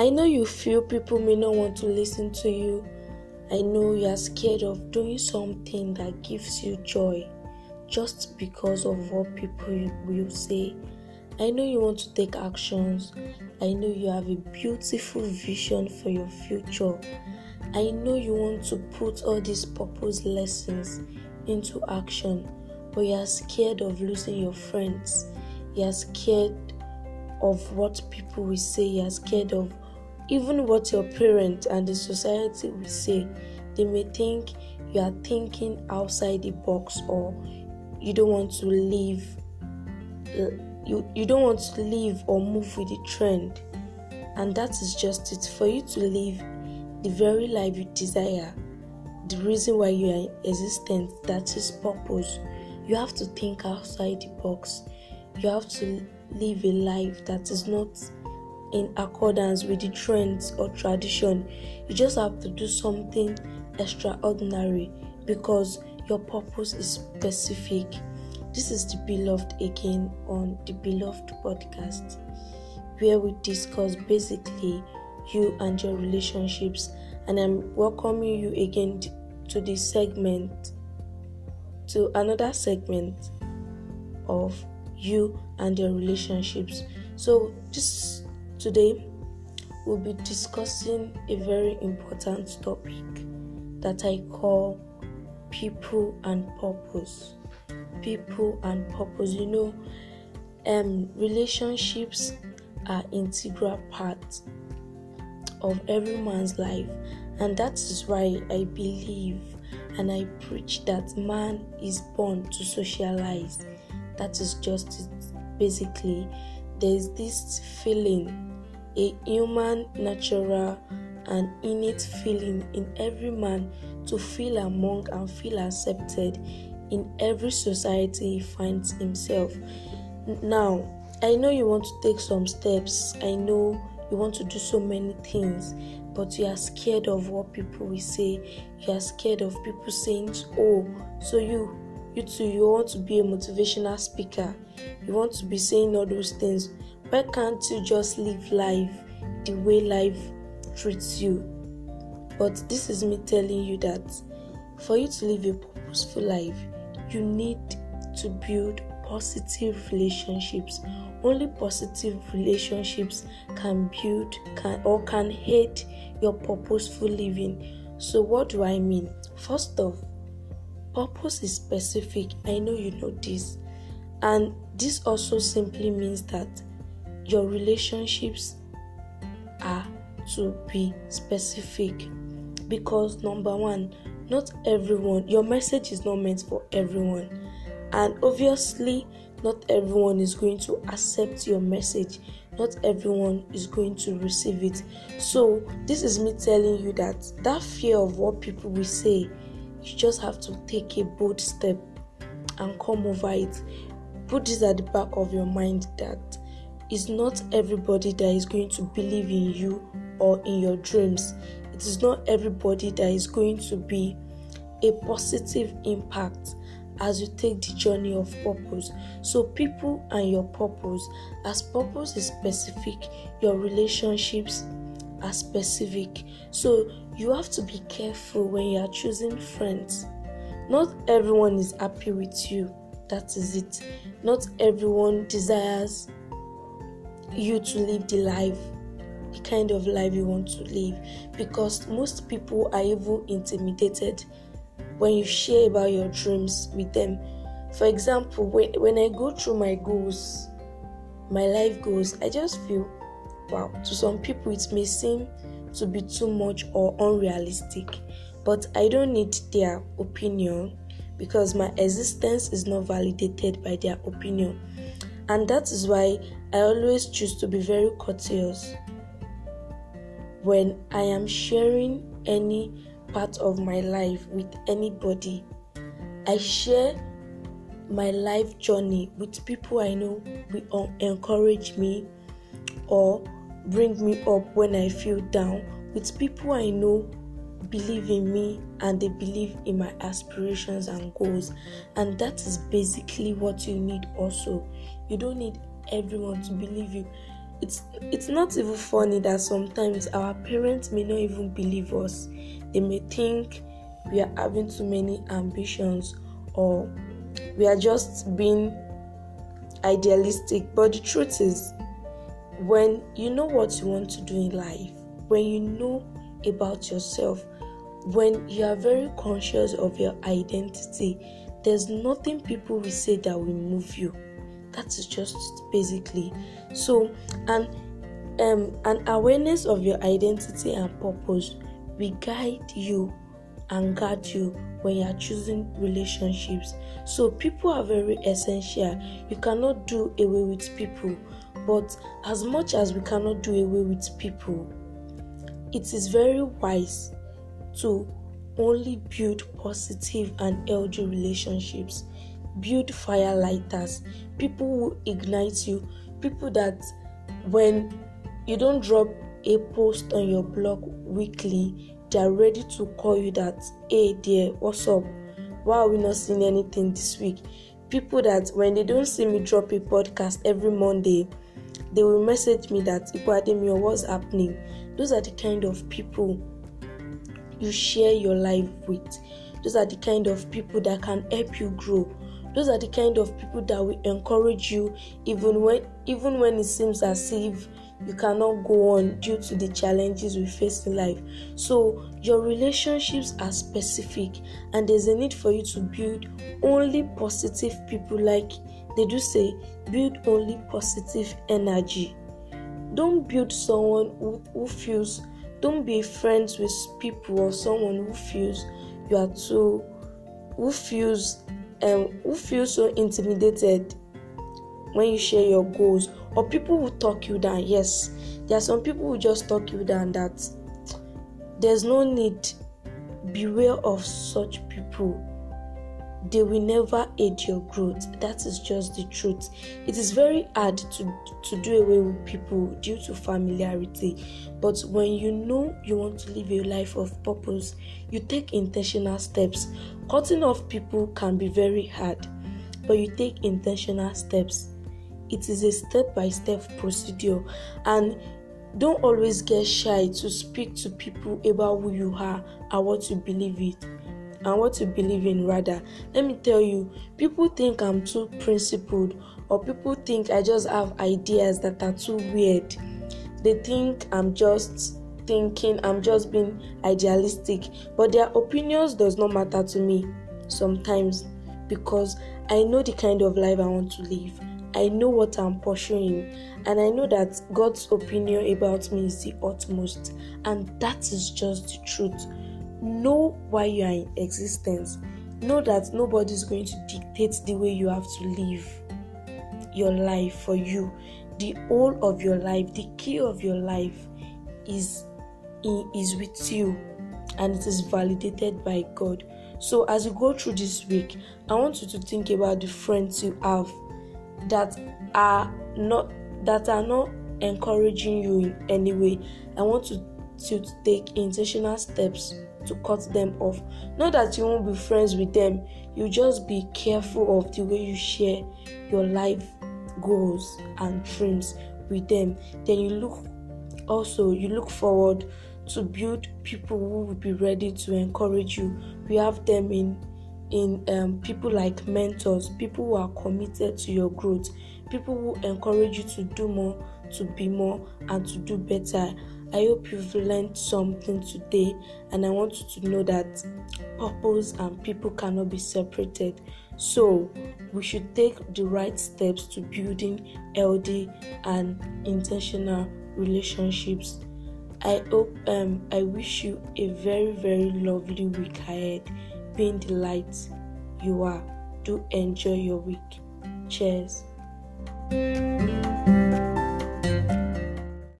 I know you feel people may not want to listen to you. I know you are scared of doing something that gives you joy just because of what people will say. I know you want to take actions. I know you have a beautiful vision for your future. I know you want to put all these purpose lessons into action, but you are scared of losing your friends. You are scared of what people will say. You are scared of even what your parents and the society will say. They may think you are thinking outside the box or you don't want to live you, you don't want to live or move with the trend. And that is just it. For you to live the very life you desire the reason why you are existent that is purpose. You have to think outside the box. You have to live a life that is not in accordance with the trends or tradition you just have to do something extraordinary because your purpose is specific. This is the Beloved again on the Beloved podcast, where we discuss basically you and your relationships. And I'm welcoming you again to this segment, to another segment of you and your relationships. So, this today we'll be discussing a very important topic that I call people and purpose. People and purpose. You know, um, relationships are integral part of every man's life, and that is why I believe and I preach that man is born to socialize. That is just it. Basically, there's this feeling, a human, natural, and innate feeling in every man to feel among and feel accepted in every society he finds himself. Now, I know you want to take some steps, I know you want to do so many things, but you are scared of what people will say. You are scared of people saying, Oh, so you you too you want to be a motivational speaker, you want to be saying all those things. Why can't you just live life the way life treats you? But this is me telling you that for you to live a purposeful life, you need to build positive relationships. Only positive relationships can build can or can aid your purposeful living. So what do I mean? First off, purpose is specific. I know you know this. And this also simply means that your relationships are to be specific because number one not everyone your message is not meant for everyone. And obviously not everyone is going to accept your message. Not everyone is going to receive it. So this is me telling you that that fear of what people will say you just have to take a bold step and come over it. Put this at the back of your mind that it's not everybody that is going to believe in you or in your dreams it is not everybody that is going to be a positive impact as you take the journey of purpose. So, people and your purpose, as purpose is specific, your relationships are specific. So, you have to be careful when you are choosing friends. Not everyone is happy with you, that is it. Not everyone desires you to live the life the kind of life you want to live because most people are even intimidated when you share about your dreams with them. For example, when, when I go through my goals, my life goals, I just feel wow, to some people it may seem to be too much or unrealistic, but I don't need their opinion because my existence is not validated by their opinion. And that is why I always choose to be very courteous when I am sharing any part of my life with anybody, I share my life journey with people I know will encourage me or bring me up when I feel down, with people I know believe in me and they believe in my aspirations and goals. And that is basically what you need also. You don't need everyone to believe you. It's it's not even funny that sometimes our parents may not even believe us. They may think we are having too many ambitions or we are just being idealistic. But the truth is when you know what you want to do in life when you know about yourself when you are very conscious of your identity there's nothing people will say that will move you that is just basically so and um an awareness of your identity and purpose will guide you and guard you when you are choosing relationships. So people are very essential. You cannot do away with people but as much as we cannot do away with people it is very wise to only build positive and healthy relationships build fire lighters. People who ignite you. People that when you don't drop a post on your blog weekly they are ready to call you that hey dear what's up? Why are we not seeing anything this week? People that when they don't see me drop a podcast every monday they will message me that Ipademio, what's happening? Those are the kind of people you share your life with. Those are the kind of people that can help you grow those are the kind of people that will encourage you even when even when it seems as if you cannot go on due to the challenges we face in life. So your relationships are specific and there's a need for you to build only positive people like they do say build only positive energy. Don't build someone who, who feels don't be friends with people or someone who feels you are too who feels um who feels so intimidated when you share your goals or people who talk you down. Yes there are some people who just talk you down that there's no need. Beware of such people they will never aid your growth. That is just the truth. It is very hard to to do away with people due to familiarity. But when you know you want to live a life of purpose you take intentional steps. Cutting off people can be very hard but you take intentional steps. It is a step by step procedure. And don't always get shy to speak to people about who you are and what you believe in and what you believe in rather. Let me tell you people think i'm too principled or people think i just have ideas that are too weird. They think i'm just thinking i'm just being idealistic but their opinions does not matter to me sometimes because i know the kind of life i want to live. I know what i'm pursuing and i know that god's opinion about me is the utmost and that is just the truth know why you are in existence. Know that nobody is going to dictate the way you have to live your life for you. The whole of your life the key of your life is is with you and it is validated by god. So as you go through this week i want you to think about the friends you have that are not that are not encouraging you in any way. I want to to take intentional steps to cut them off. Not that you won't be friends with them, you just be careful of the way you share your life goals and dreams with them. Then you look also you look forward to build people who will be ready to encourage you. We have them in in um, people like mentors, people who are committed to your growth, people who encourage you to do more, to be more, and to do better. I hope you've learned something today, and I want you to know that purpose and people cannot be separated. So, we should take the right steps to building healthy and intentional relationships. I hope um, I wish you a very, very lovely week ahead. Being the light you are, do enjoy your week. Cheers.